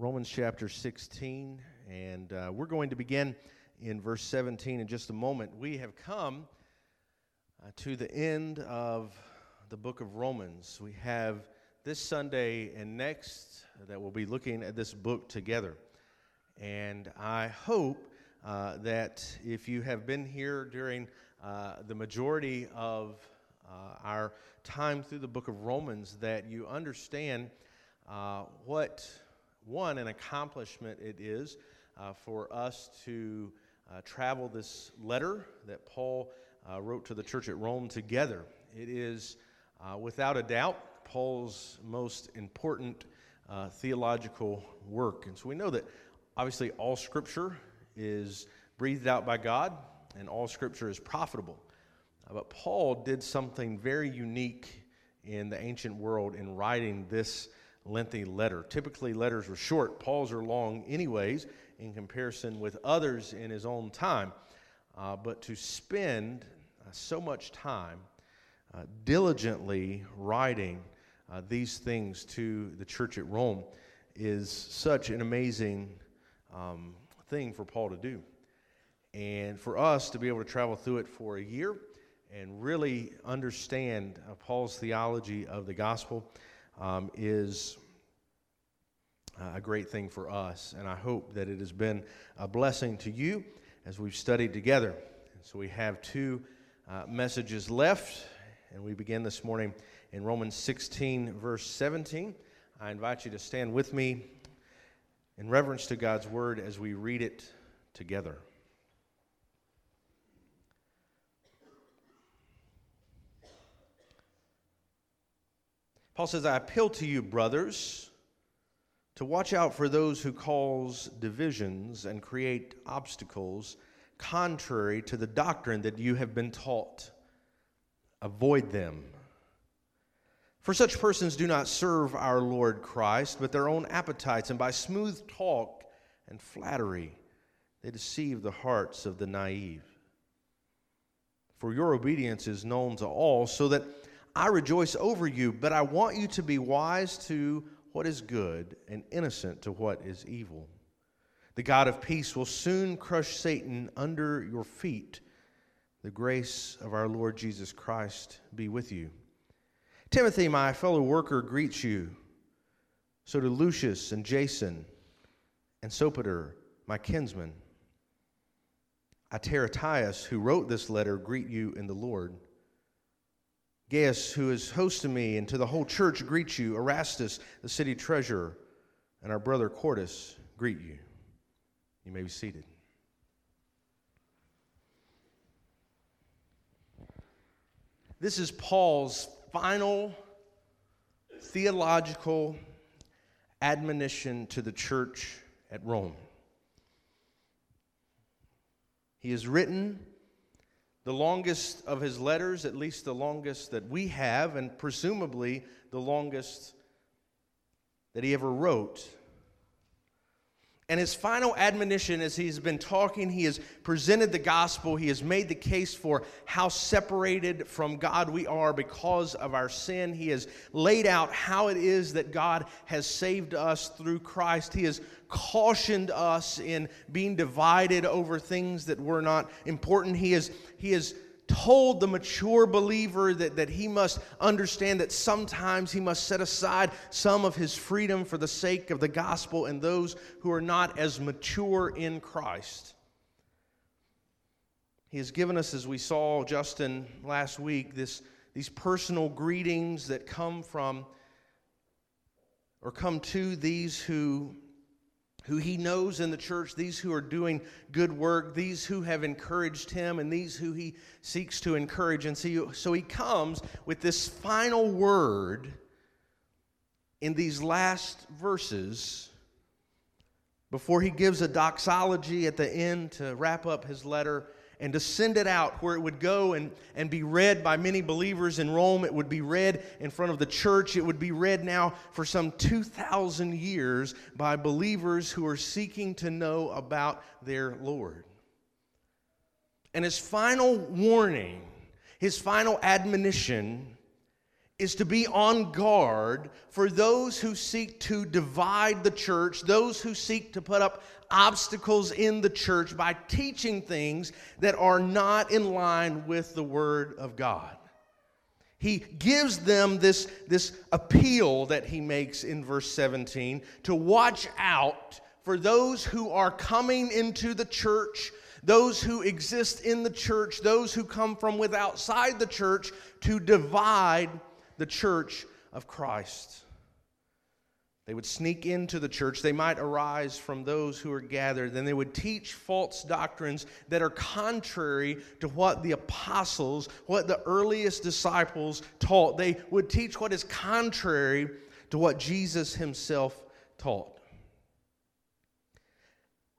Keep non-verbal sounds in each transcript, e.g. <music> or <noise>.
Romans chapter 16, and uh, we're going to begin in verse 17 in just a moment. We have come uh, to the end of the book of Romans. We have this Sunday and next that we'll be looking at this book together. And I hope uh, that if you have been here during uh, the majority of uh, our time through the book of Romans, that you understand uh, what one, an accomplishment it is uh, for us to uh, travel this letter that Paul uh, wrote to the church at Rome together. It is, uh, without a doubt, Paul's most important uh, theological work. And so we know that obviously all scripture is breathed out by God and all scripture is profitable. Uh, but Paul did something very unique in the ancient world in writing this lengthy letter. Typically, letters were short, Paul's are long, anyways, in comparison with others in his own time. Uh, but to spend uh, so much time uh, diligently writing uh, these things to the church at Rome is such an amazing um, thing for Paul to do. And for us to be able to travel through it for a year and really understand uh, Paul's theology of the gospel um, is uh, a great thing for us. And I hope that it has been a blessing to you as we've studied together. So we have two uh, messages left, and we begin this morning in Romans 16, verse 17. I invite you to stand with me in reverence to God's word as we read it together. Paul says, I appeal to you, brothers, to watch out for those who cause divisions and create obstacles contrary to the doctrine that you have been taught. Avoid them. For such persons do not serve our Lord Christ, but their own appetites, and by smooth talk and flattery, they deceive the hearts of the naive. For your obedience is known to all, so that I rejoice over you, but I want you to be wise to what is good and innocent to what is evil. The God of peace will soon crush Satan under your feet. The grace of our Lord Jesus Christ be with you. Timothy, my fellow worker, greets you. So do Lucius and Jason and Sopater, my kinsmen. I Tertius, who wrote this letter, greet you in the Lord. Gaius, who is hosting me, and to the whole church greet you. Erastus, the city treasurer, and our brother Quartus greet you. You may be seated. This is Paul's final theological admonition to the church at Rome. He has written the longest of his letters, at least the longest that we have, and presumably the longest that he ever wrote. And his final admonition, as he's been talking, he has presented the gospel. He has made the case for how separated from God we are because of our sin. He has laid out how it is that God has saved us through Christ. He has cautioned us in being divided over things that were not important. He has, he has told the mature believer that, that he must understand that sometimes he must set aside some of his freedom for the sake of the gospel and those who are not as mature in Christ. He has given us, as we saw Justin last week, this, these personal greetings that come from or come to these who who he knows in the church, these who are doing good work, these who have encouraged him, and these who he seeks to encourage. And so, so he comes with this final word in these last verses before he gives a doxology at the end to wrap up his letter and to send it out where it would go and, and be read by many believers in Rome. It would be read in front of the church. It would be read now for some 2,000 years by believers who are seeking to know about their Lord. And his final warning, his final admonition, is to be on guard for those who seek to divide the church, those who seek to put up obstacles in the church by teaching things that are not in line with the Word of God. He gives them this, this appeal that he makes in verse 17 to watch out for those who are coming into the church, those who exist in the church, those who come from with outside the church to divide the church of Christ. They would sneak into the church. They might arise from those who are gathered. Then they would teach false doctrines that are contrary to what the apostles, what the earliest disciples taught. They would teach what is contrary to what Jesus himself taught.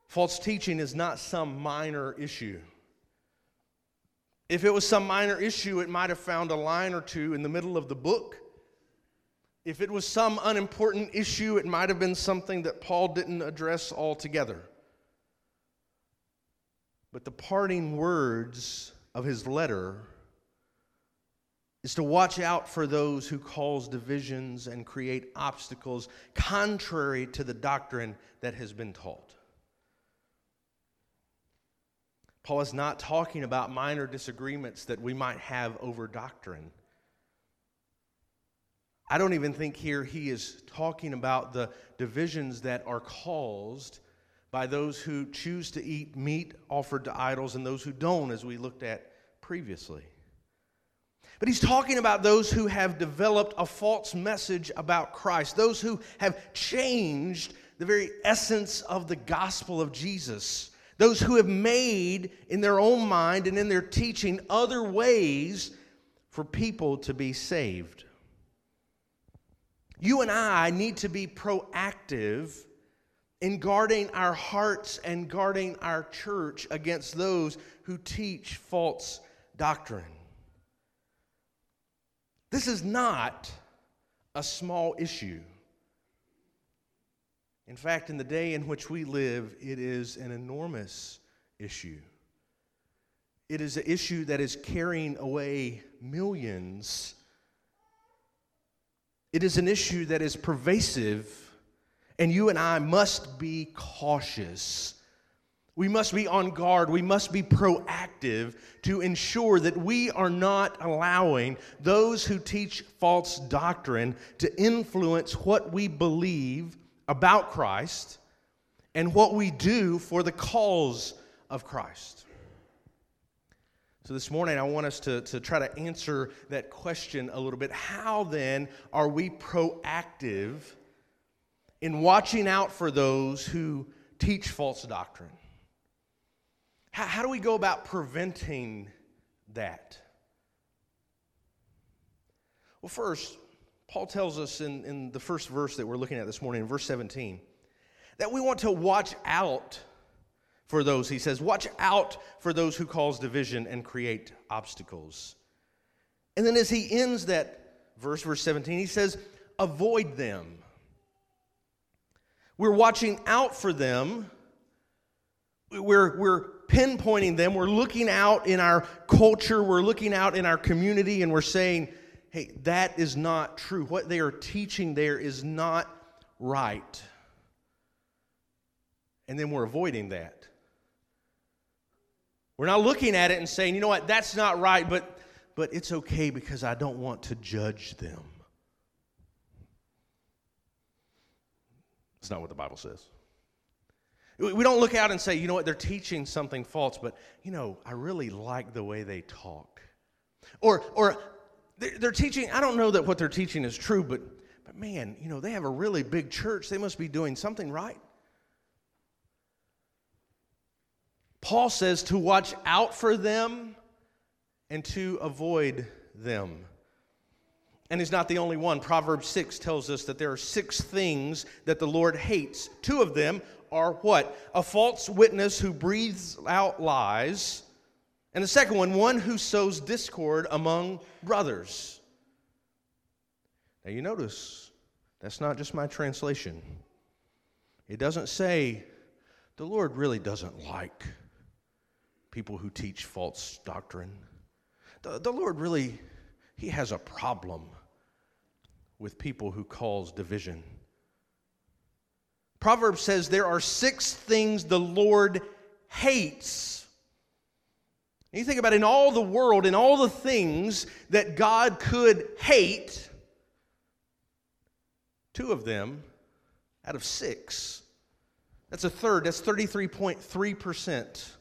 False teaching is not some minor issue. If it was some minor issue, it might have found a line or two in the middle of the book. If it was some unimportant issue, it might have been something that Paul didn't address altogether. But the parting words of his letter is to watch out for those who cause divisions and create obstacles contrary to the doctrine that has been taught. Paul is not talking about minor disagreements that we might have over doctrine. I don't even think here he is talking about the divisions that are caused by those who choose to eat meat offered to idols and those who don't, as we looked at previously. But he's talking about those who have developed a false message about Christ, those who have changed the very essence of the gospel of Jesus. Those who have made in their own mind and in their teaching other ways for people to be saved. You and I need to be proactive in guarding our hearts and guarding our church against those who teach false doctrine. This is not a small issue. In fact, in the day in which we live, it is an enormous issue. It is an issue that is carrying away millions. It is an issue that is pervasive, and you and I must be cautious. We must be on guard. We must be proactive to ensure that we are not allowing those who teach false doctrine to influence what we believe about Christ and what we do for the cause of Christ. So, this morning, I want us to, to try to answer that question a little bit. How then are we proactive in watching out for those who teach false doctrine? How, how do we go about preventing that? Well, first, Paul tells us in, in the first verse that we're looking at this morning, in verse 17, that we want to watch out for those. He says, Watch out for those who cause division and create obstacles. And then as he ends that verse, verse 17, he says, Avoid them. We're watching out for them. We're, we're pinpointing them. We're looking out in our culture. We're looking out in our community and we're saying, hey, that is not true. What they are teaching there is not right. And then we're avoiding that. We're not looking at it and saying, you know what, that's not right, but, but it's okay because I don't want to judge them. It's not what the Bible says. We don't look out and say, you know what, they're teaching something false, but, you know, I really like the way they talk. Or, or they're teaching, I don't know that what they're teaching is true, but, but man, you know, they have a really big church. They must be doing something right. Paul says to watch out for them and to avoid them. And he's not the only one. Proverbs 6 tells us that there are six things that the Lord hates. Two of them are what? A false witness who breathes out lies and the second one, one who sows discord among brothers. Now you notice, that's not just my translation. It doesn't say, the Lord really doesn't like people who teach false doctrine. The, the Lord really, He has a problem with people who cause division. Proverbs says there are six things the Lord hates. And you think about in all the world, in all the things that God could hate, two of them out of six. That's a third, that's 33.3%.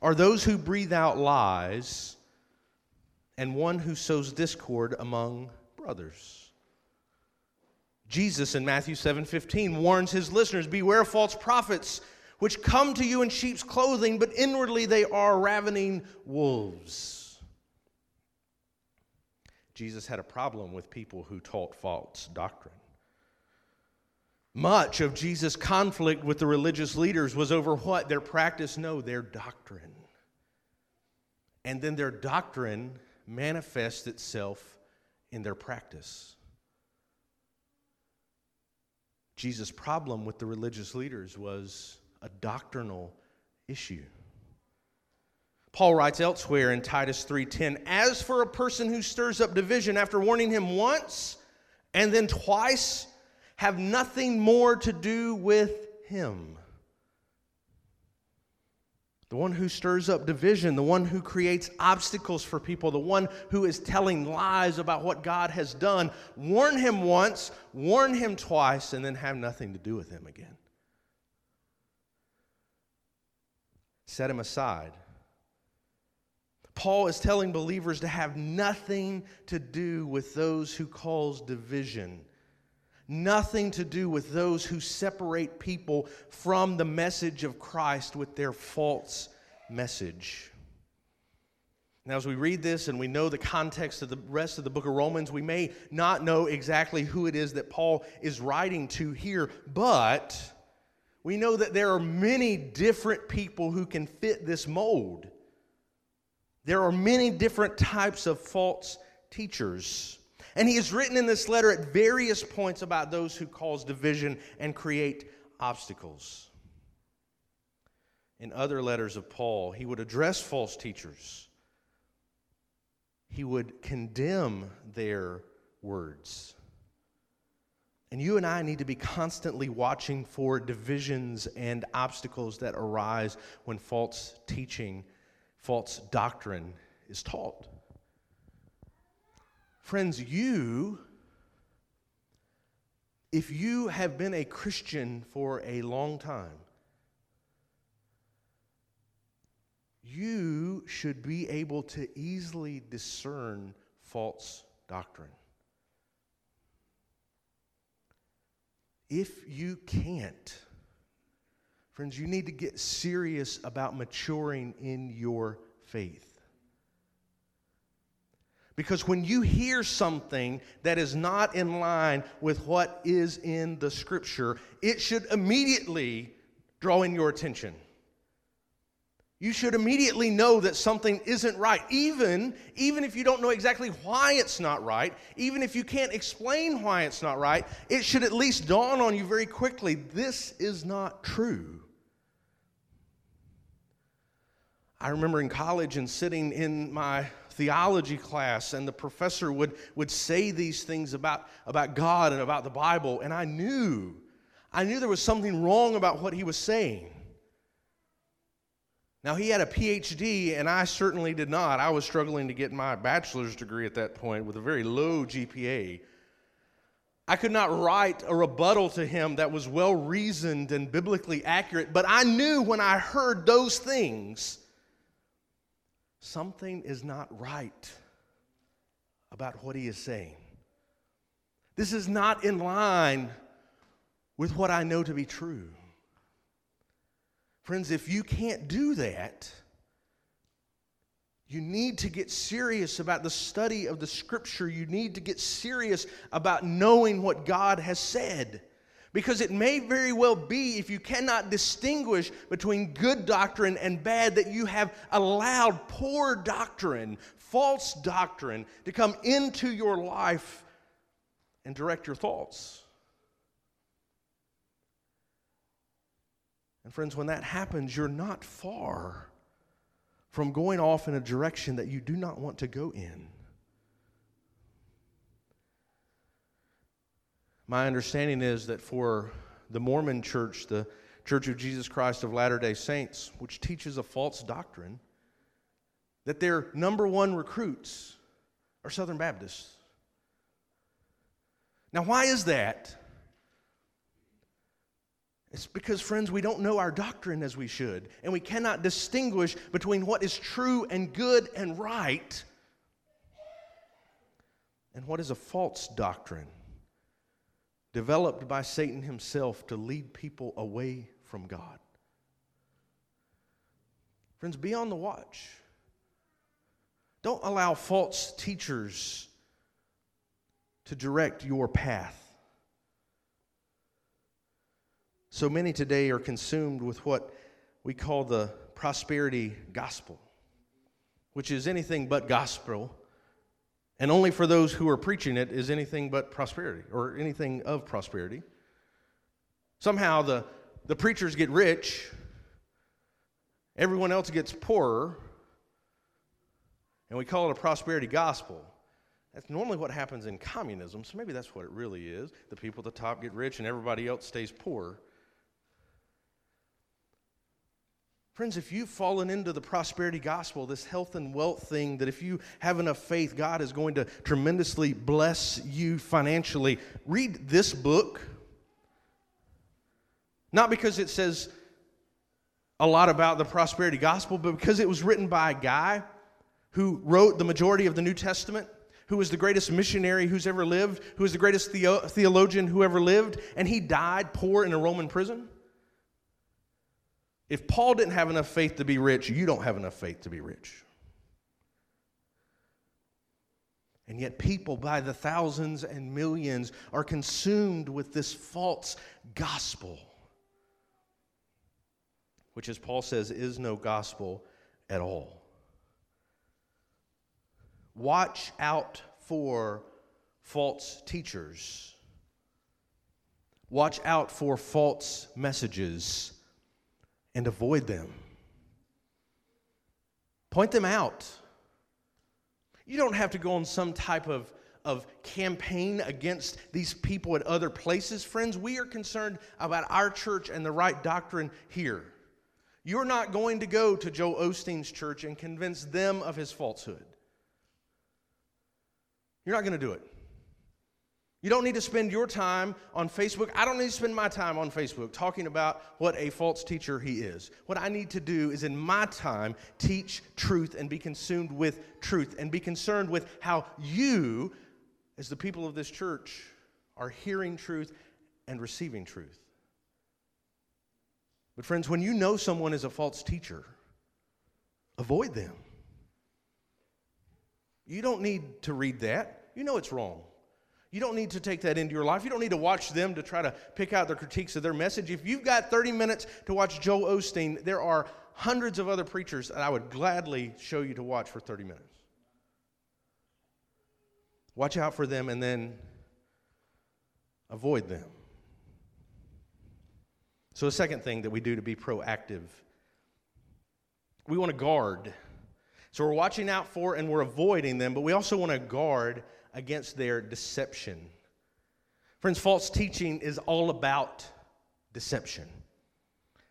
Are those who breathe out lies and one who sows discord among brothers. Jesus in Matthew 7:15 warns his listeners, "Beware false prophets which come to you in sheep's clothing, but inwardly they are ravening wolves." Jesus had a problem with people who taught false doctrine. Much of Jesus' conflict with the religious leaders was over what? Their practice? No, their doctrine. And then their doctrine manifests itself in their practice. Jesus' problem with the religious leaders was a doctrinal issue. Paul writes elsewhere in Titus 3:10, "As for a person who stirs up division after warning him once and then twice, have nothing more to do with him." the one who stirs up division, the one who creates obstacles for people, the one who is telling lies about what God has done. Warn him once, warn him twice, and then have nothing to do with him again. Set him aside. Paul is telling believers to have nothing to do with those who cause division nothing to do with those who separate people from the message of Christ with their false message. Now, as we read this and we know the context of the rest of the book of Romans, we may not know exactly who it is that Paul is writing to here, but we know that there are many different people who can fit this mold. There are many different types of false teachers. And he has written in this letter at various points about those who cause division and create obstacles. In other letters of Paul, he would address false teachers, he would condemn their words. And you and I need to be constantly watching for divisions and obstacles that arise when false teaching, false doctrine is taught. Friends, you, if you have been a Christian for a long time, you should be able to easily discern false doctrine. If you can't, friends, you need to get serious about maturing in your faith. Because when you hear something that is not in line with what is in the scripture, it should immediately draw in your attention. You should immediately know that something isn't right, even, even if you don't know exactly why it's not right, even if you can't explain why it's not right, it should at least dawn on you very quickly this is not true. I remember in college and sitting in my theology class, and the professor would, would say these things about, about God and about the Bible, and I knew, I knew there was something wrong about what he was saying. Now, he had a PhD, and I certainly did not. I was struggling to get my bachelor's degree at that point with a very low GPA. I could not write a rebuttal to him that was well reasoned and biblically accurate, but I knew when I heard those things something is not right about what he is saying. This is not in line with what I know to be true. Friends, if you can't do that, you need to get serious about the study of the scripture. You need to get serious about knowing what God has said. Because it may very well be, if you cannot distinguish between good doctrine and bad, that you have allowed poor doctrine, false doctrine, to come into your life and direct your thoughts. And, friends, when that happens, you're not far from going off in a direction that you do not want to go in. My understanding is that for the Mormon church, the Church of Jesus Christ of Latter day Saints, which teaches a false doctrine, that their number one recruits are Southern Baptists. Now, why is that? It's because, friends, we don't know our doctrine as we should, and we cannot distinguish between what is true and good and right and what is a false doctrine developed by Satan himself to lead people away from God. Friends, be on the watch. Don't allow false teachers to direct your path. So many today are consumed with what we call the prosperity gospel, which is anything but gospel, and only for those who are preaching it is anything but prosperity or anything of prosperity. Somehow the, the preachers get rich, everyone else gets poorer, and we call it a prosperity gospel. That's normally what happens in communism, so maybe that's what it really is. The people at the top get rich and everybody else stays poor. Friends, if you've fallen into the prosperity gospel, this health and wealth thing, that if you have enough faith, God is going to tremendously bless you financially, read this book. Not because it says a lot about the prosperity gospel, but because it was written by a guy who wrote the majority of the New Testament, who was the greatest missionary who's ever lived, who was the greatest theo- theologian who ever lived, and he died poor in a Roman prison. If Paul didn't have enough faith to be rich, you don't have enough faith to be rich. And yet, people by the thousands and millions are consumed with this false gospel, which, as Paul says, is no gospel at all. Watch out for false teachers. Watch out for false messages and avoid them. Point them out. You don't have to go on some type of, of campaign against these people at other places. Friends, we are concerned about our church and the right doctrine here. You're not going to go to Joel Osteen's church and convince them of his falsehood. You're not going to do it. You don't need to spend your time on Facebook. I don't need to spend my time on Facebook talking about what a false teacher he is. What I need to do is in my time teach truth and be consumed with truth and be concerned with how you, as the people of this church, are hearing truth and receiving truth. But, friends, when you know someone is a false teacher, avoid them. You don't need to read that, you know it's wrong. You don't need to take that into your life. You don't need to watch them to try to pick out the critiques of their message. If you've got 30 minutes to watch Joel Osteen, there are hundreds of other preachers that I would gladly show you to watch for 30 minutes. Watch out for them and then avoid them. So, a second thing that we do to be proactive, we want to guard. So, we're watching out for and we're avoiding them, but we also want to guard against their deception. Friends, false teaching is all about deception.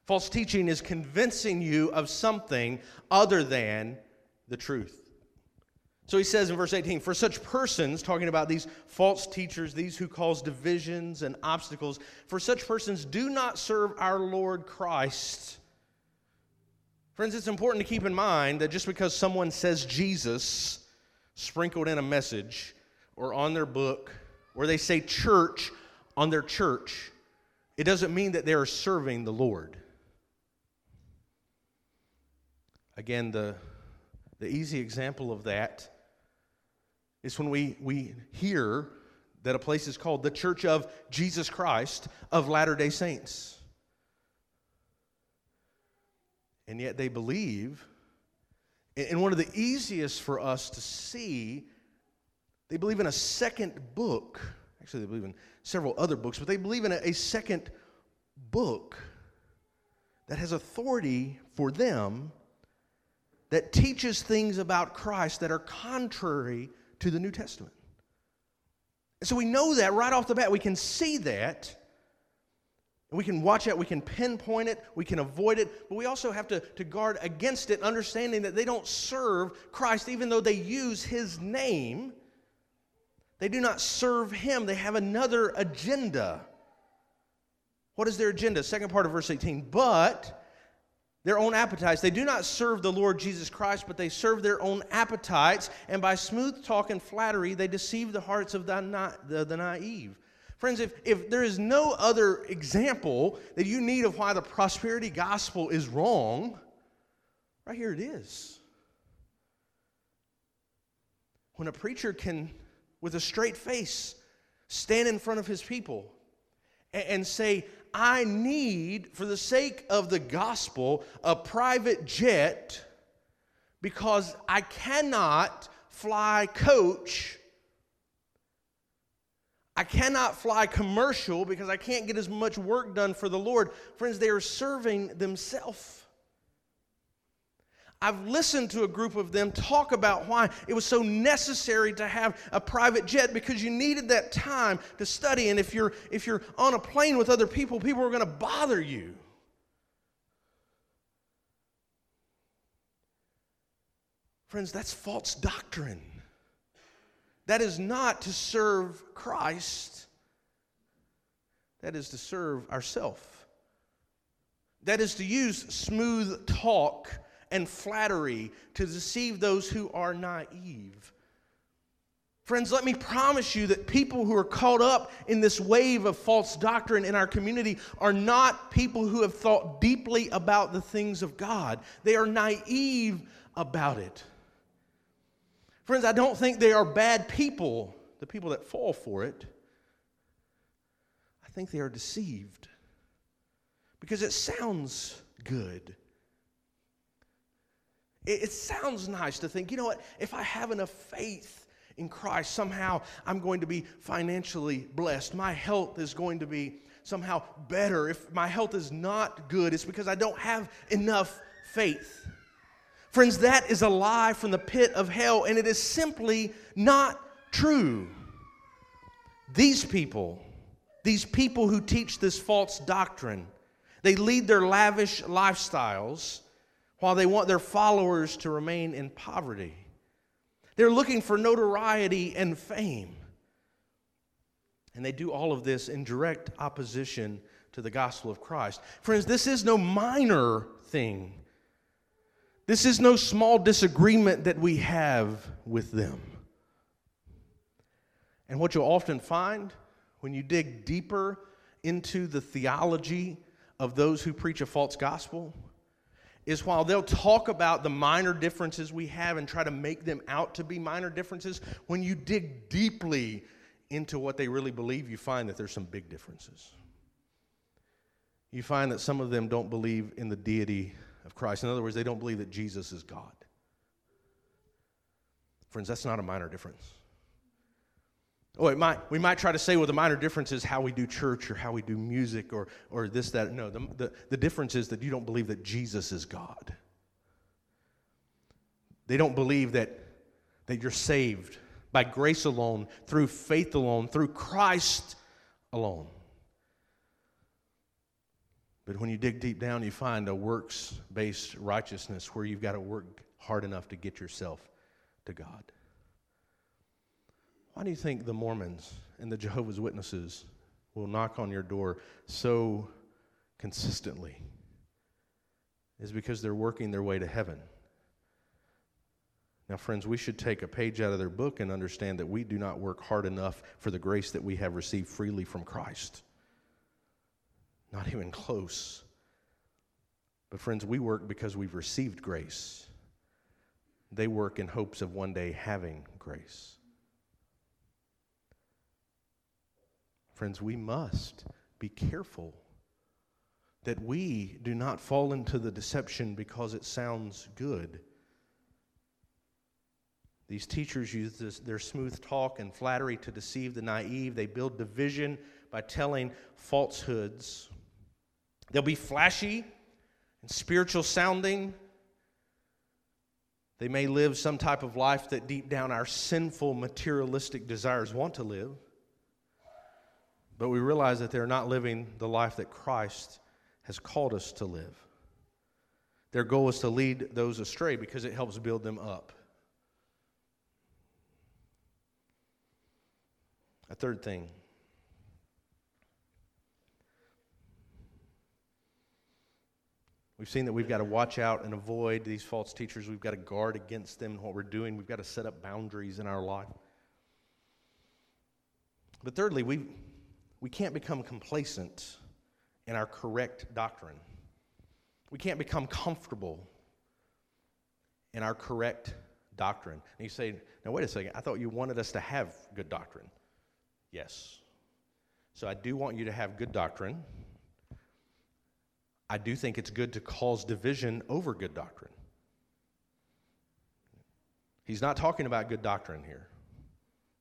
False teaching is convincing you of something other than the truth. So he says in verse 18, for such persons, talking about these false teachers, these who cause divisions and obstacles, for such persons do not serve our Lord Christ. Friends, it's important to keep in mind that just because someone says Jesus sprinkled in a message or on their book, or they say church on their church, it doesn't mean that they're serving the Lord. Again, the, the easy example of that is when we, we hear that a place is called the Church of Jesus Christ of Latter day Saints. And yet they believe, and one of the easiest for us to see they believe in a second book. Actually, they believe in several other books, but they believe in a, a second book that has authority for them that teaches things about Christ that are contrary to the New Testament. And so we know that right off the bat. We can see that. We can watch it, we can pinpoint it, we can avoid it, but we also have to, to guard against it, understanding that they don't serve Christ, even though they use his name. They do not serve him, they have another agenda. What is their agenda? Second part of verse 18. But their own appetites. They do not serve the Lord Jesus Christ, but they serve their own appetites, and by smooth talk and flattery, they deceive the hearts of the, na- the, the naive. Friends, if, if there is no other example that you need of why the prosperity gospel is wrong, right here it is. When a preacher can, with a straight face, stand in front of his people and, say, I need, for the sake of the gospel, a private jet because I cannot fly coach. I cannot fly commercial because I can't get as much work done for the Lord. Friends, they are serving themselves. I've listened to a group of them talk about why it was so necessary to have a private jet because you needed that time to study. And if you're, if you're on a plane with other people, people are going to bother you. Friends, that's false doctrine. That is not to serve Christ, that is to serve ourselves. That is to use smooth talk and flattery to deceive those who are naive. Friends, let me promise you that people who are caught up in this wave of false doctrine in our community are not people who have thought deeply about the things of God. They are naive about it. Friends, I don't think they are bad people, the people that fall for it. I think they are deceived because it sounds good. It, it sounds nice to think, you know what, if I have enough faith in Christ, somehow I'm going to be financially blessed. My health is going to be somehow better. If my health is not good, it's because I don't have enough faith. Friends, that is a lie from the pit of hell, and it is simply not true. These people, these people who teach this false doctrine, they lead their lavish lifestyles while they want their followers to remain in poverty. They're looking for notoriety and fame. And they do all of this in direct opposition to the gospel of Christ. Friends, this is no minor thing. This is no small disagreement that we have with them. And what you'll often find when you dig deeper into the theology of those who preach a false gospel is while they'll talk about the minor differences we have and try to make them out to be minor differences, when you dig deeply into what they really believe, you find that there's some big differences. You find that some of them don't believe in the deity of Christ. In other words, they don't believe that Jesus is God. Friends, that's not a minor difference. Oh, it might, we might try to say, well, the minor difference is how we do church or how we do music or, or this, that. No, the, the, the difference is that you don't believe that Jesus is God. They don't believe that, that you're saved by grace alone, through faith alone, through Christ alone. But when you dig deep down, you find a works based righteousness where you've got to work hard enough to get yourself to God. Why do you think the Mormons and the Jehovah's Witnesses will knock on your door so consistently? Is because they're working their way to heaven. Now, friends, we should take a page out of their book and understand that we do not work hard enough for the grace that we have received freely from Christ. Not even close. But, friends, we work because we've received grace. They work in hopes of one day having grace. Friends, we must be careful that we do not fall into the deception because it sounds good. These teachers use this, their smooth talk and flattery to deceive the naive. They build division by telling falsehoods. They'll be flashy and spiritual sounding, They may live some type of life that deep down our sinful, materialistic desires want to live. But we realize that they're not living the life that Christ has called us to live. Their goal is to lead those astray because it helps build them up. A third thing We've seen that we've got to watch out and avoid these false teachers. We've got to guard against them and what we're doing. We've got to set up boundaries in our life. But thirdly, we, we can't become complacent in our correct doctrine. We can't become comfortable in our correct doctrine. And you say, now wait a second, I thought you wanted us to have good doctrine. Yes. So I do want you to have good doctrine. I do think it's good to cause division over good doctrine. He's not talking about good doctrine here,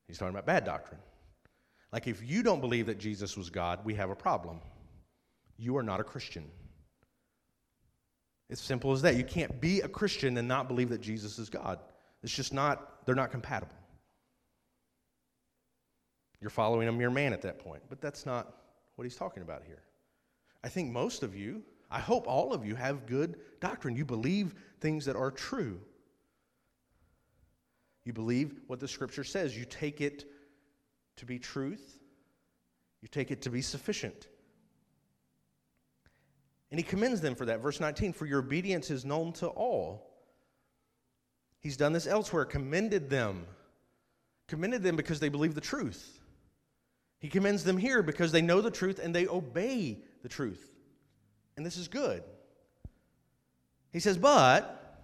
he's talking about bad doctrine. Like, if you don't believe that Jesus was God, we have a problem. You are not a Christian. It's simple as that. You can't be a Christian and not believe that Jesus is God. It's just not, they're not compatible. You're following a mere man at that point, but that's not what he's talking about here. I think most of you I hope all of you have good doctrine. You believe things that are true. You believe what the scripture says. You take it to be truth, you take it to be sufficient. And he commends them for that. Verse 19 For your obedience is known to all. He's done this elsewhere, commended them. Commended them because they believe the truth. He commends them here because they know the truth and they obey the truth and this is good. He says, But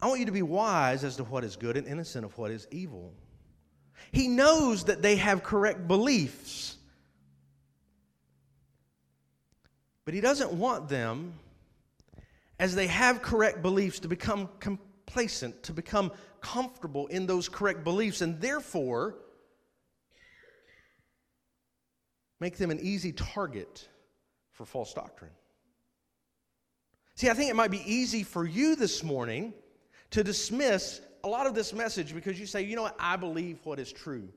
I want you to be wise as to what is good and innocent of what is evil. He knows that they have correct beliefs, but he doesn't want them, as they have correct beliefs, to become complacent, to become comfortable in those correct beliefs, and therefore make them an easy target for false doctrine. See, I think it might be easy for you this morning to dismiss a lot of this message because you say, you know what, I believe what is true.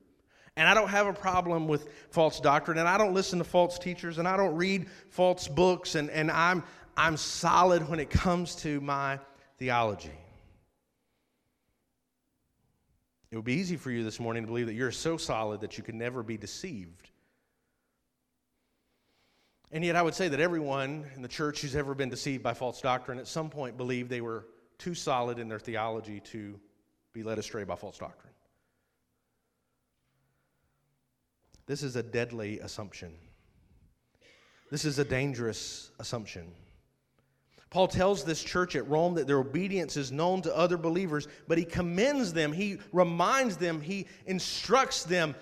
And I don't have a problem with false doctrine, and I don't listen to false teachers, and I don't read false books, and, and I'm, I'm solid when it comes to my theology. It would be easy for you this morning to believe that you're so solid that you can never be deceived. And yet, I would say that everyone in the church who's ever been deceived by false doctrine at some point believed they were too solid in their theology to be led astray by false doctrine. This is a deadly assumption. This is a dangerous assumption. Paul tells this church at Rome that their obedience is known to other believers, but he commends them, he reminds them, he instructs them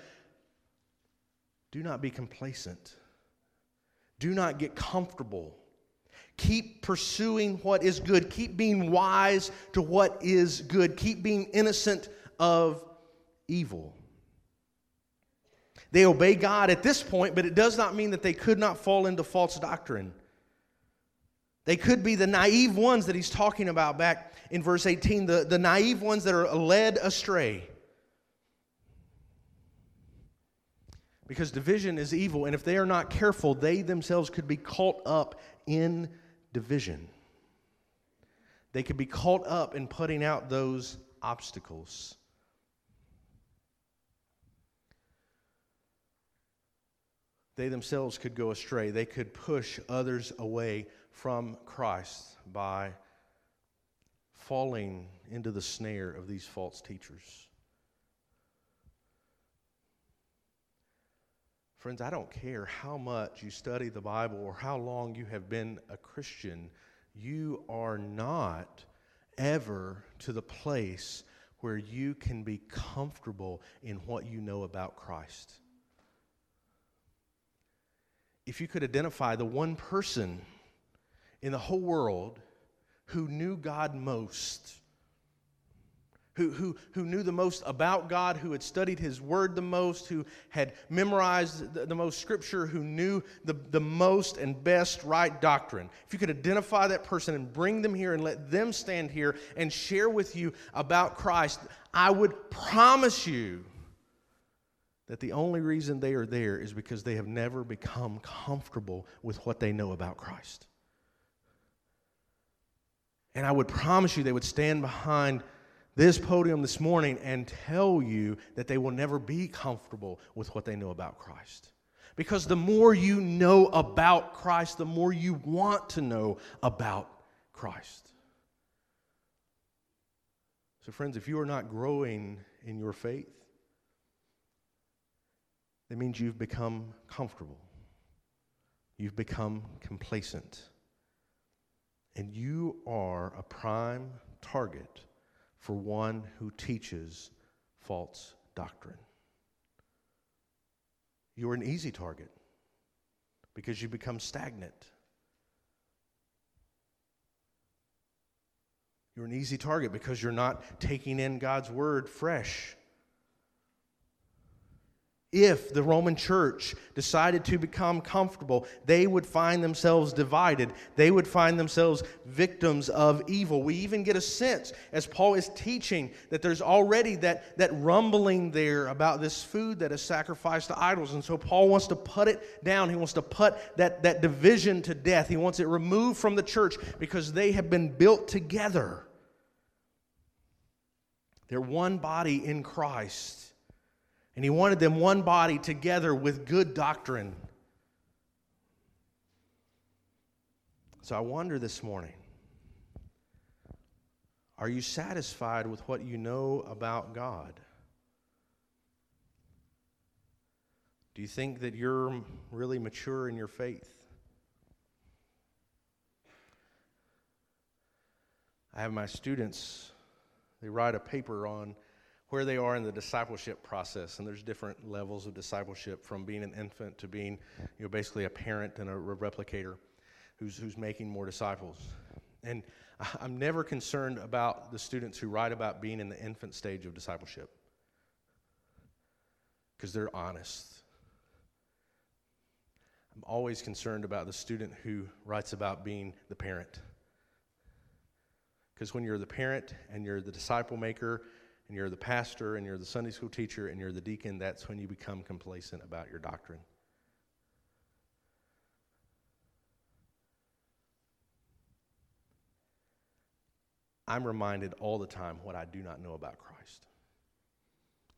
do not be complacent. Do not get comfortable. Keep pursuing what is good. Keep being wise to what is good. Keep being innocent of evil. They obey God at this point, but it does not mean that they could not fall into false doctrine. They could be the naive ones that he's talking about back in verse 18, the, the naive ones that are led astray. Because division is evil, and if they are not careful, they themselves could be caught up in division. They could be caught up in putting out those obstacles. They themselves could go astray. They could push others away from Christ by falling into the snare of these false teachers. Friends, I don't care how much you study the Bible or how long you have been a Christian, you are not ever to the place where you can be comfortable in what you know about Christ. If you could identify the one person in the whole world who knew God most, who, who, who knew the most about God, who had studied His Word the most, who had memorized the, the, most Scripture, who knew the, the most and best right doctrine. If you could identify that person and bring them here and let them stand here and share with you about Christ, I would promise you that the only reason they are there is because they have never become comfortable with what they know about Christ. And I would promise you they would stand behind this podium this morning and tell you that they will never be comfortable with what they know about Christ. Because the more you know about Christ, the more you want to know about Christ. So, friends, if you are not growing in your faith, that means you've become comfortable. You've become complacent. And you are a prime target for one who teaches false doctrine. You're an easy target because you become stagnant. You're an easy target because you're not taking in God's word fresh if the Roman church decided to become comfortable, they would find themselves divided. They would find themselves victims of evil. We even get a sense, as Paul is teaching, that there's already that, that rumbling there about this food that is sacrificed to idols. And so Paul wants to put it down. He wants to put that, that division to death. He wants it removed from the church because they have been built together. They're one body in Christ. And he wanted them one body together with good doctrine. So I wonder this morning are you satisfied with what you know about God? Do you think that you're really mature in your faith? I have my students, they write a paper on where they are in the discipleship process. And there's different levels of discipleship from being an infant to being, you know, basically a parent and a replicator who's, who's making more disciples. And <laughs> I'm never concerned about the students who write about being in the infant stage of discipleship because they're honest. I'm always concerned about the student who writes about being the parent. Because when you're the parent and you're the disciple maker and you're the pastor and you're the Sunday school teacher and you're the deacon, that's when you become complacent about your doctrine. I'm reminded all the time what I do not know about Christ.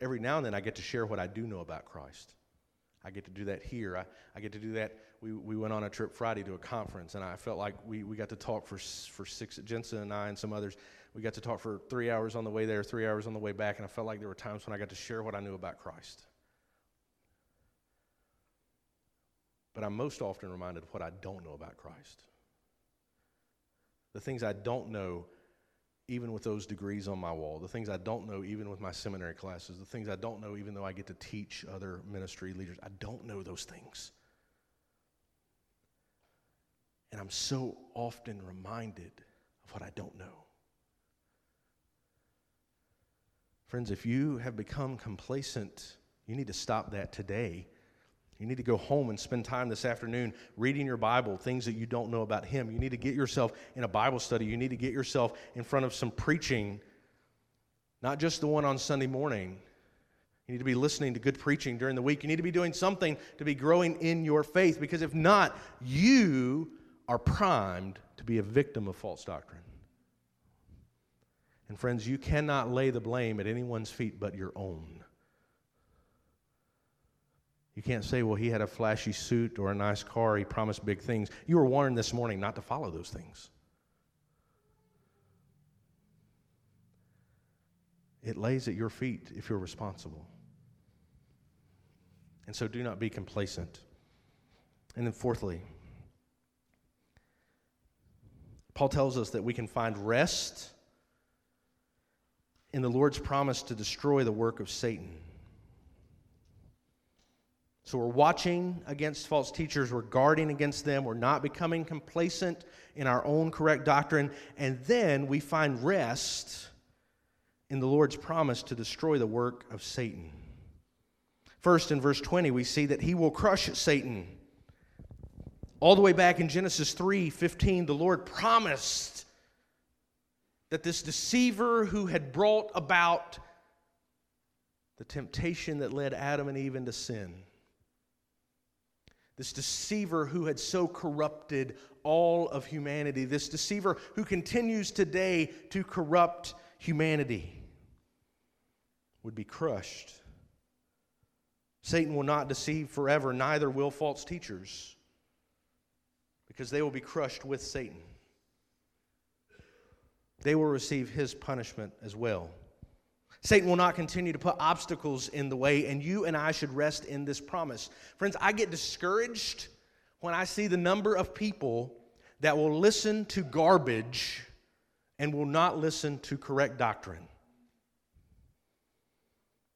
Every now and then I get to share what I do know about Christ. I get to do that here. I, I get to do that. We, we went on a trip Friday to a conference, and I felt like we, we got to talk for, for six, Jensen and I and some others we got to talk for three hours on the way there, three hours on the way back, and I felt like there were times when I got to share what I knew about Christ. But I'm most often reminded of what I don't know about Christ. The things I don't know, even with those degrees on my wall, the things I don't know, even with my seminary classes, the things I don't know, even though I get to teach other ministry leaders, I don't know those things. And I'm so often reminded of what I don't know. Friends, if you have become complacent, you need to stop that today. You need to go home and spend time this afternoon reading your Bible, things that you don't know about Him. You need to get yourself in a Bible study. You need to get yourself in front of some preaching, not just the one on Sunday morning. You need to be listening to good preaching during the week. You need to be doing something to be growing in your faith because if not, you are primed to be a victim of false doctrine. And friends, you cannot lay the blame at anyone's feet but your own. You can't say, well, he had a flashy suit or a nice car, he promised big things. You were warned this morning not to follow those things. It lays at your feet if you're responsible. And so do not be complacent. And then, fourthly, Paul tells us that we can find rest in the Lord's promise to destroy the work of Satan. So we're watching against false teachers, we're guarding against them, we're not becoming complacent in our own correct doctrine, and then we find rest in the Lord's promise to destroy the work of Satan. First, in verse 20, we see that he will crush Satan. All the way back in Genesis 3 15, the Lord promised that this deceiver who had brought about the temptation that led Adam and Eve into sin, this deceiver who had so corrupted all of humanity, this deceiver who continues today to corrupt humanity, would be crushed. Satan will not deceive forever, neither will false teachers, because they will be crushed with Satan. They will receive his punishment as well. Satan will not continue to put obstacles in the way, and you and I should rest in this promise. Friends, I get discouraged when I see the number of people that will listen to garbage and will not listen to correct doctrine.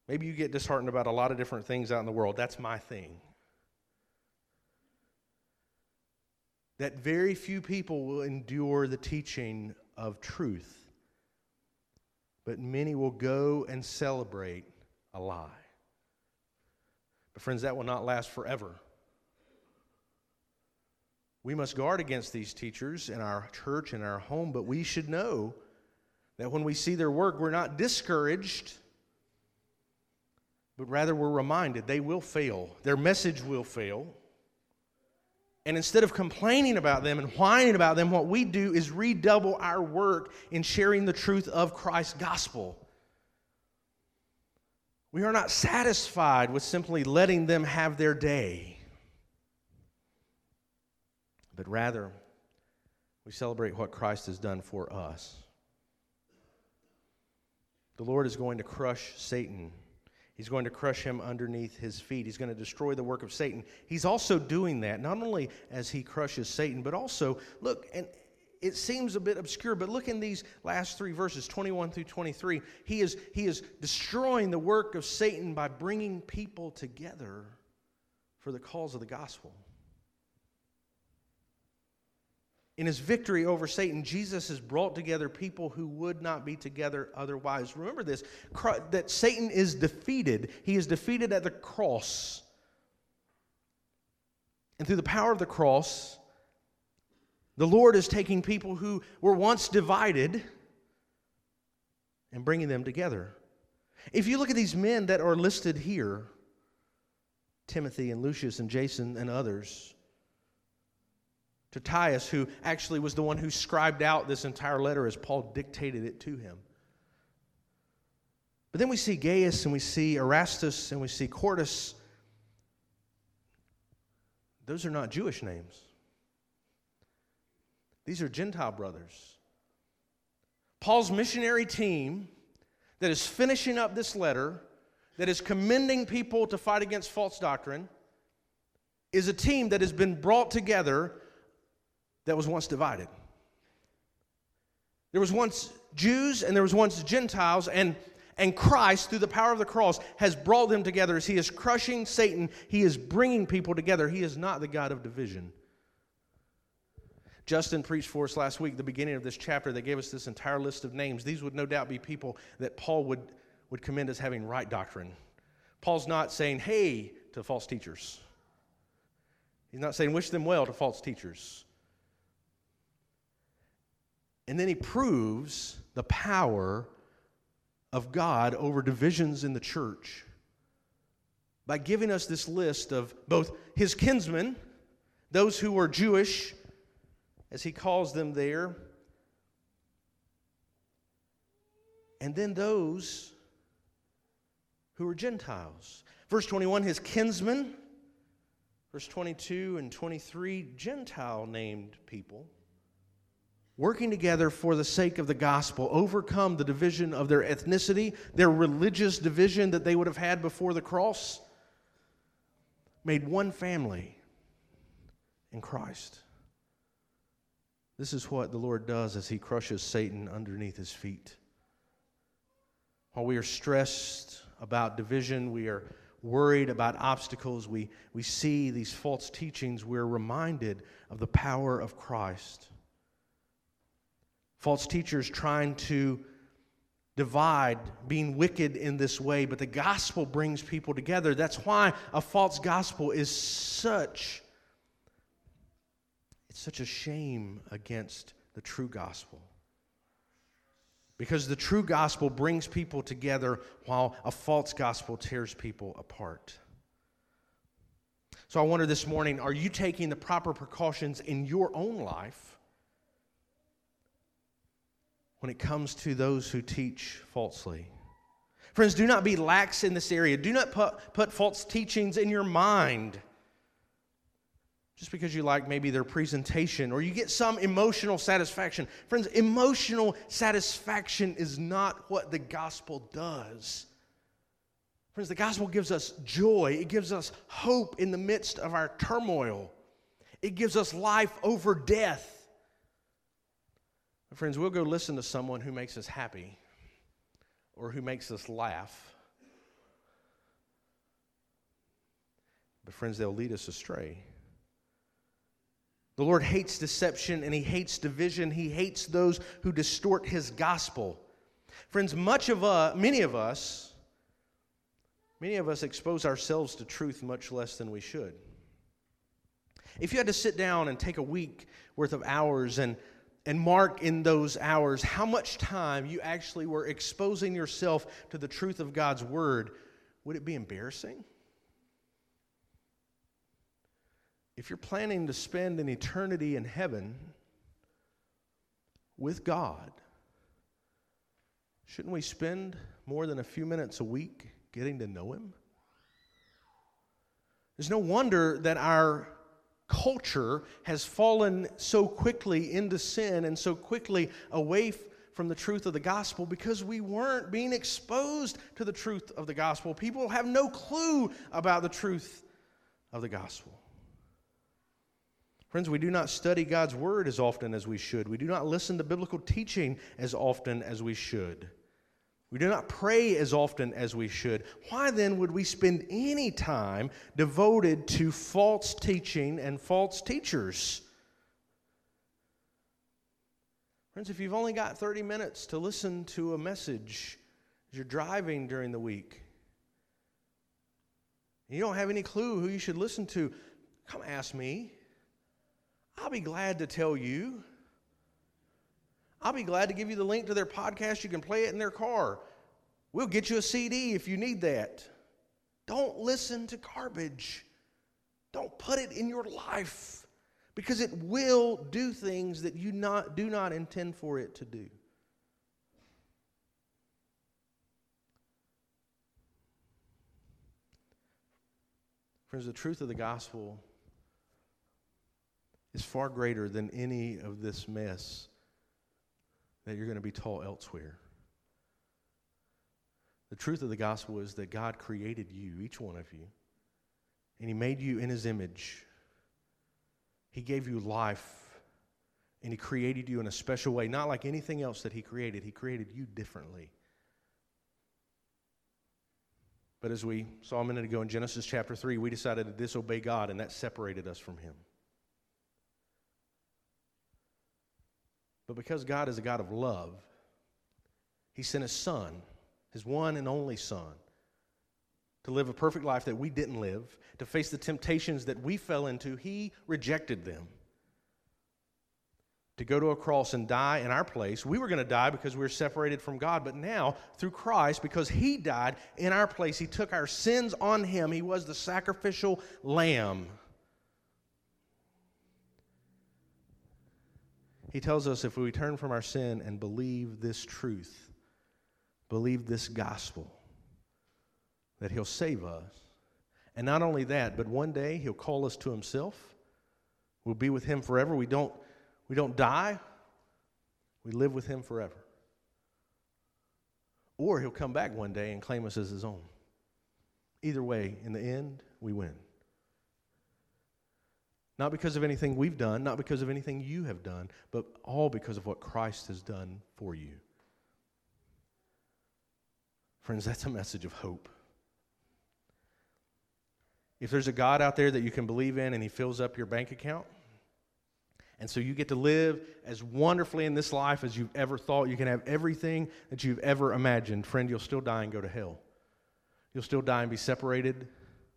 Maybe you get disheartened about a lot of different things out in the world. That's my thing. That very few people will endure the teaching of truth but many will go and celebrate a lie. But, friends, that will not last forever. We must guard against these teachers in our church and our home, but we should know that when we see their work, we're not discouraged, but rather we're reminded they will fail. Their message will fail. And instead of complaining about them and whining about them, what we do is redouble our work in sharing the truth of Christ's gospel. We are not satisfied with simply letting them have their day, but rather we celebrate what Christ has done for us. The Lord is going to crush Satan He's going to crush him underneath his feet. He's going to destroy the work of Satan. He's also doing that, not only as he crushes Satan, but also, look, and it seems a bit obscure, but look in these last three verses, 21 through 23. He is, he is destroying the work of Satan by bringing people together for the cause of the gospel. In his victory over Satan, Jesus has brought together people who would not be together otherwise. Remember this that Satan is defeated. He is defeated at the cross. And through the power of the cross, the Lord is taking people who were once divided and bringing them together. If you look at these men that are listed here Timothy and Lucius and Jason and others Tertius, who actually was the one who scribed out this entire letter as Paul dictated it to him. But then we see Gaius and we see Erastus and we see Quartus. Those are not Jewish names. These are Gentile brothers. Paul's missionary team that is finishing up this letter, that is commending people to fight against false doctrine, is a team that has been brought together that was once divided. There was once Jews and there was once Gentiles, and, and Christ, through the power of the cross, has brought them together. As He is crushing Satan, He is bringing people together. He is not the God of division. Justin preached for us last week, the beginning of this chapter, that gave us this entire list of names. These would no doubt be people that Paul would, would commend as having right doctrine. Paul's not saying, hey, to false teachers. He's not saying, wish them well to false teachers. And then he proves the power of God over divisions in the church by giving us this list of both his kinsmen, those who were Jewish, as he calls them there, and then those who were Gentiles. Verse 21, his kinsmen. Verse 22 and 23, Gentile named people working together for the sake of the gospel, overcome the division of their ethnicity, their religious division that they would have had before the cross, made one family in Christ. This is what the Lord does as He crushes Satan underneath His feet. While we are stressed about division, we are worried about obstacles, we, we see these false teachings, we're reminded of the power of Christ false teachers trying to divide, being wicked in this way, but the gospel brings people together. That's why a false gospel is such it's such a shame against the true gospel. Because the true gospel brings people together while a false gospel tears people apart. So I wonder this morning are you taking the proper precautions in your own life when it comes to those who teach falsely? Friends, do not be lax in this area. Do not put, put false teachings in your mind just because you like maybe their presentation or you get some emotional satisfaction. Friends, emotional satisfaction is not what the gospel does. Friends, the gospel gives us joy, it gives us hope in the midst of our turmoil, it gives us life over death. Friends, we'll go listen to someone who makes us happy or who makes us laugh. But, friends, they'll lead us astray. The Lord hates deception and He hates division. He hates those who distort His gospel. Friends, much of us, many of us, Many of us expose ourselves to truth much less than we should. If you had to sit down and take a week worth of hours and, and mark in those hours how much time you actually were exposing yourself to the truth of God's Word, would it be embarrassing? If you're planning to spend an eternity in heaven with God, shouldn't we spend more than a few minutes a week getting to know Him? There's no wonder that our culture has fallen so quickly into sin and so quickly away from the truth of the gospel because we weren't being exposed to the truth of the gospel. People have no clue about the truth of the gospel. Friends, we do not study God's word as often as we should. We do not listen to biblical teaching as often as we should. We do not pray as often as we should. Why then would we spend any time devoted to false teaching and false teachers? Friends, if you've only got 30 minutes to listen to a message as you're driving during the week, you don't have any clue who you should listen to, come ask me. I'll be glad to tell you. I'll be glad to give you the link to their podcast. You can play it in their car. We'll get you a CD if you need that. Don't listen to garbage. Don't put it in your life because it will do things that you not, do not intend for it to do. Friends, the truth of the gospel is far greater than any of this mess that you're going to be taught elsewhere. The truth of the gospel is that God created you, each one of you, and He made you in His image. He gave you life, and He created you in a special way, not like anything else that He created. He created you differently. But as we saw a minute ago in Genesis chapter 3, we decided to disobey God, and that separated us from Him. But because God is a God of love, He sent His Son, His one and only Son, to live a perfect life that we didn't live, to face the temptations that we fell into. He rejected them. To go to a cross and die in our place. We were going to die because we were separated from God, but now, through Christ, because He died in our place, He took our sins on Him. He was the sacrificial lamb. He tells us if we turn from our sin and believe this truth, believe this gospel, that He'll save us. And not only that, but one day He'll call us to Himself. We'll be with Him forever. We don't, we don't die, we live with Him forever. Or He'll come back one day and claim us as His own. Either way, in the end, we win. Not because of anything we've done, not because of anything you have done, but all because of what Christ has done for you. Friends, that's a message of hope. If there's a God out there that you can believe in and he fills up your bank account, And so you get to live as wonderfully in this life as you've ever thought. You can have everything that you've ever imagined. Friend, you'll still die and go to hell. You'll still die and be separated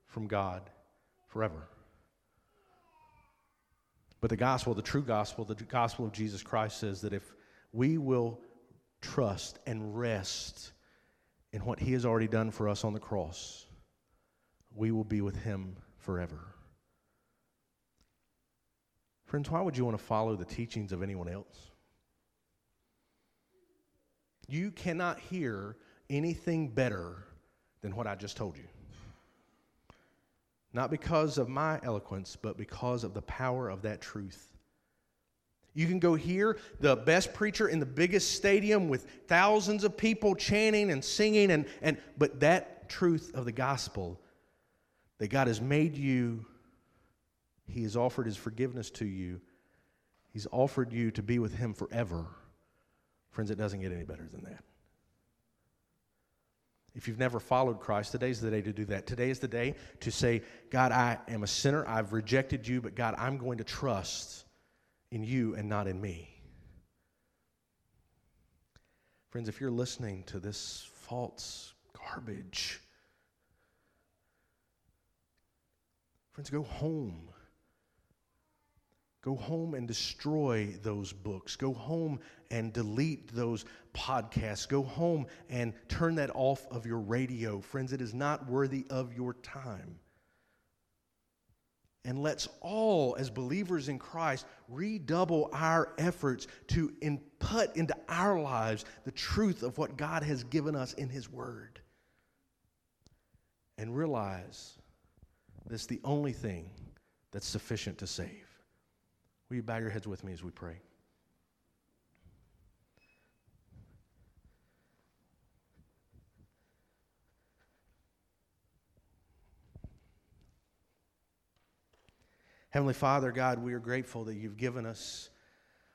from God forever. But the gospel, the true gospel, the gospel of Jesus Christ says that if we will trust and rest in what he has already done for us on the cross, we will be with him forever. Friends, why would you want to follow the teachings of anyone else? You cannot hear anything better than what I just told you. Not because of my eloquence, but because of the power of that truth. You can go hear the best preacher in the biggest stadium with thousands of people chanting and singing, and, and, but that truth of the gospel that God has made you he has offered his forgiveness to you. He's offered you to be with him forever. Friends, it doesn't get any better than that. If you've never followed Christ, today's the day to do that. Today is the day to say, God, I am a sinner. I've rejected you, but God, I'm going to trust in you and not in me. Friends, if you're listening to this false garbage, friends, go home. Go home and destroy those books. Go home and delete those podcasts. Go home and turn that off of your radio. Friends, it is not worthy of your time. And let's all, as believers in Christ, redouble our efforts to input into our lives the truth of what God has given us in His Word. And realize that's the only thing that's sufficient to save. Will you bow your heads with me as we pray? Heavenly Father, God, we are grateful that you've given us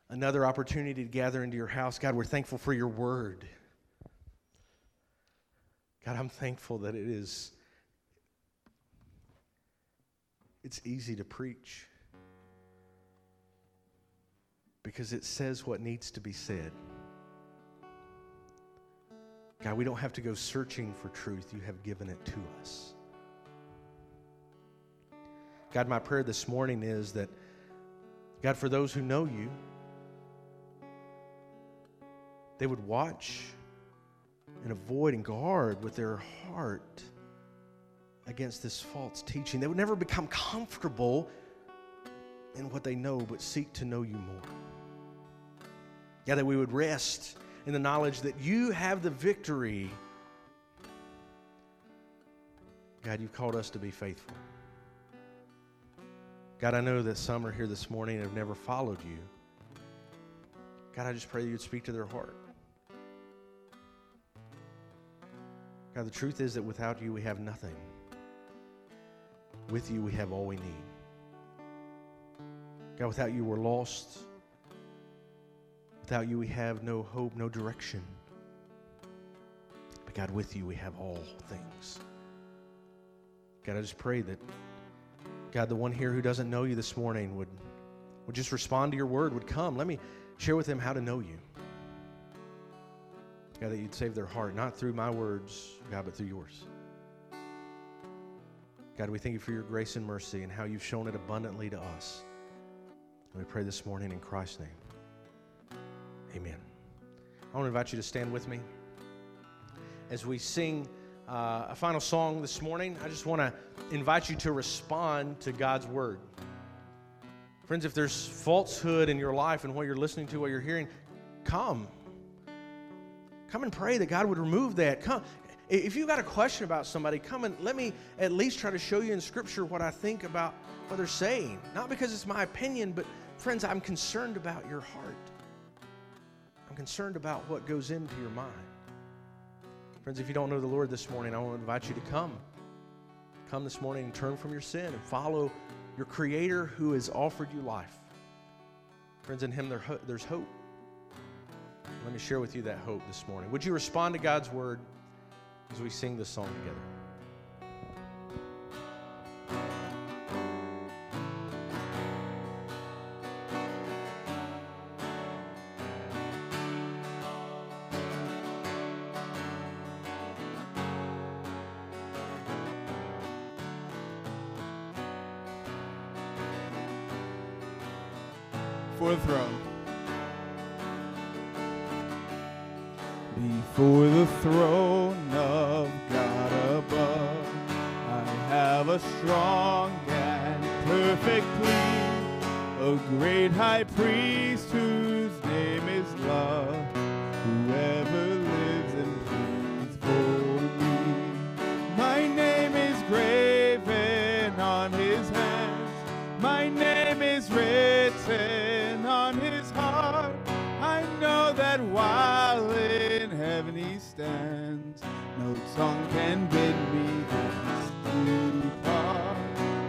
another opportunity to gather into your house. God, we're thankful for your word. God, I'm thankful that it is it's easy to preach because it says what needs to be said. God, we don't have to go searching for truth. You have given it to us. God, my prayer this morning is that, God, for those who know you, they would watch and avoid and guard with their heart against this false teaching. They would never become comfortable in what they know, but seek to know you more. Yeah, that we would rest in the knowledge that you have the victory. God, you've called us to be faithful. God, I know that some are here this morning and have never followed you. God, I just pray that you'd speak to their heart. God, the truth is that without you, we have nothing. With you, we have all we need. God, without you, we're lost. Without you, we have no hope, no direction. But God, with you, we have all things. God, I just pray that, God, the one here who doesn't know you this morning would, would just respond to your word, would come. Let me share with them how to know you. God, that you'd save their heart, not through my words, God, but through yours. God, we thank you for your grace and mercy and how you've shown it abundantly to us. And we pray this morning in Christ's name. Amen. I want to invite you to stand with me as we sing uh, a final song this morning. I just want to invite you to respond to God's word. Friends, if there's falsehood in your life and what you're listening to, what you're hearing, come. Come and pray that God would remove that. Come. If you've got a question about somebody, come and let me at least try to show you in Scripture what I think about what they're saying. Not because it's my opinion, but friends, I'm concerned about your heart. I'm concerned about what goes into your mind. Friends, if you don't know the Lord this morning, I want to invite you to come. Come this morning and turn from your sin and follow your Creator who has offered you life. Friends, in Him there's hope. Let me share with you that hope this morning. Would you respond to God's word as we sing this song together? Before the throne. Before the throne of God above, I have a strong and perfect plea, a great high priest whose name is love, can bid me thence depart.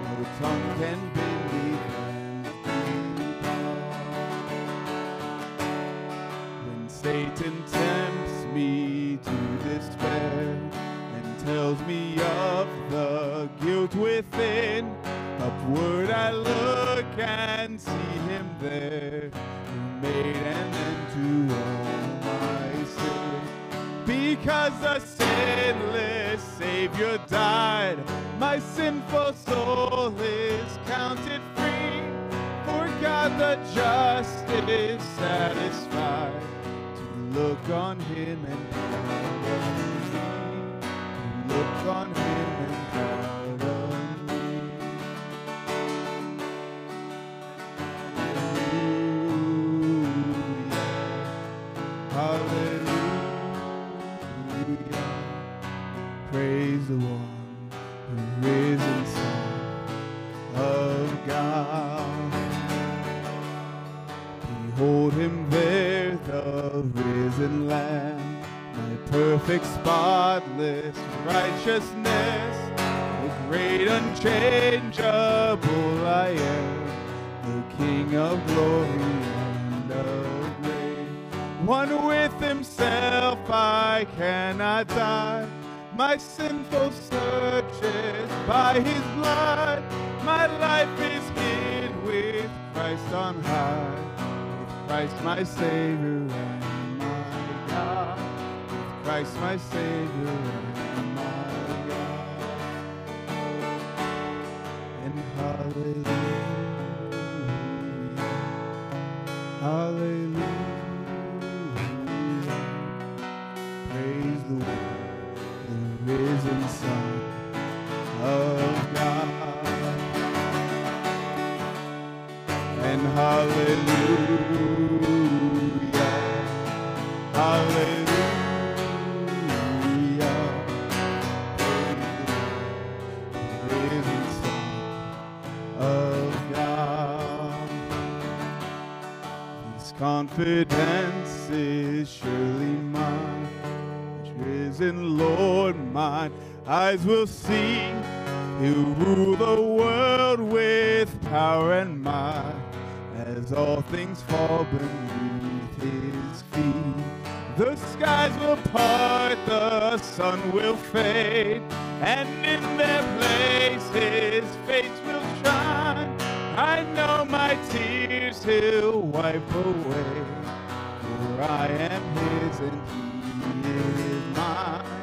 No tongue can bid me depart. When Satan tempts me to despair and tells me of the guilt within, upward I look and see him there who made an end to all my sin. Because the sinless Savior died, my sinful soul is counted free. For God the just is satisfied to look on him and me. To look on him Praise the one who risen Son of God. Behold him there, the risen Lamb, my perfect, spotless righteousness, the great, unchangeable I am, the King of glory and of grace. One with himself I cannot die. My sinful searches by his blood. My life is hid with Christ on high. With Christ my Savior and my God. With Christ my Savior and my God. And hallelujah. Hallelujah. Son of God. And hallelujah. Hallelujah. Son of God. This confidence eyes will see. He'll rule the world with power and might as all things fall beneath his feet. The skies will part, the sun will fade, and in their place his face will shine. I know my tears he'll wipe away, for I am his and he is mine.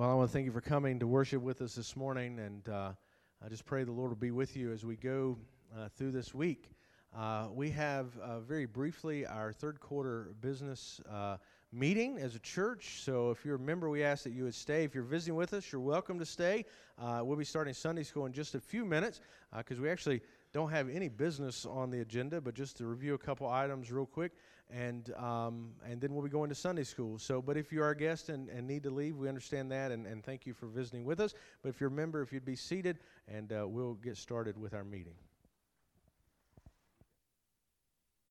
Well, I want to thank you for coming to worship with us this morning, and uh, I just pray the Lord will be with you as we go uh, through this week. Uh, we have uh, very briefly our third quarter business uh, meeting as a church. So if you're a member, we ask that you would stay. If you're visiting with us, you're welcome to stay. Uh, we'll be starting Sunday school in just a few minutes because we actually don't have any business on the agenda, but just to review a couple items real quick, and um, and then we'll be going to Sunday school. So, but if you are a guest and, and need to leave, we understand that, and, and thank you for visiting with us. But if you're a member, if you'd be seated, and uh, we'll get started with our meeting.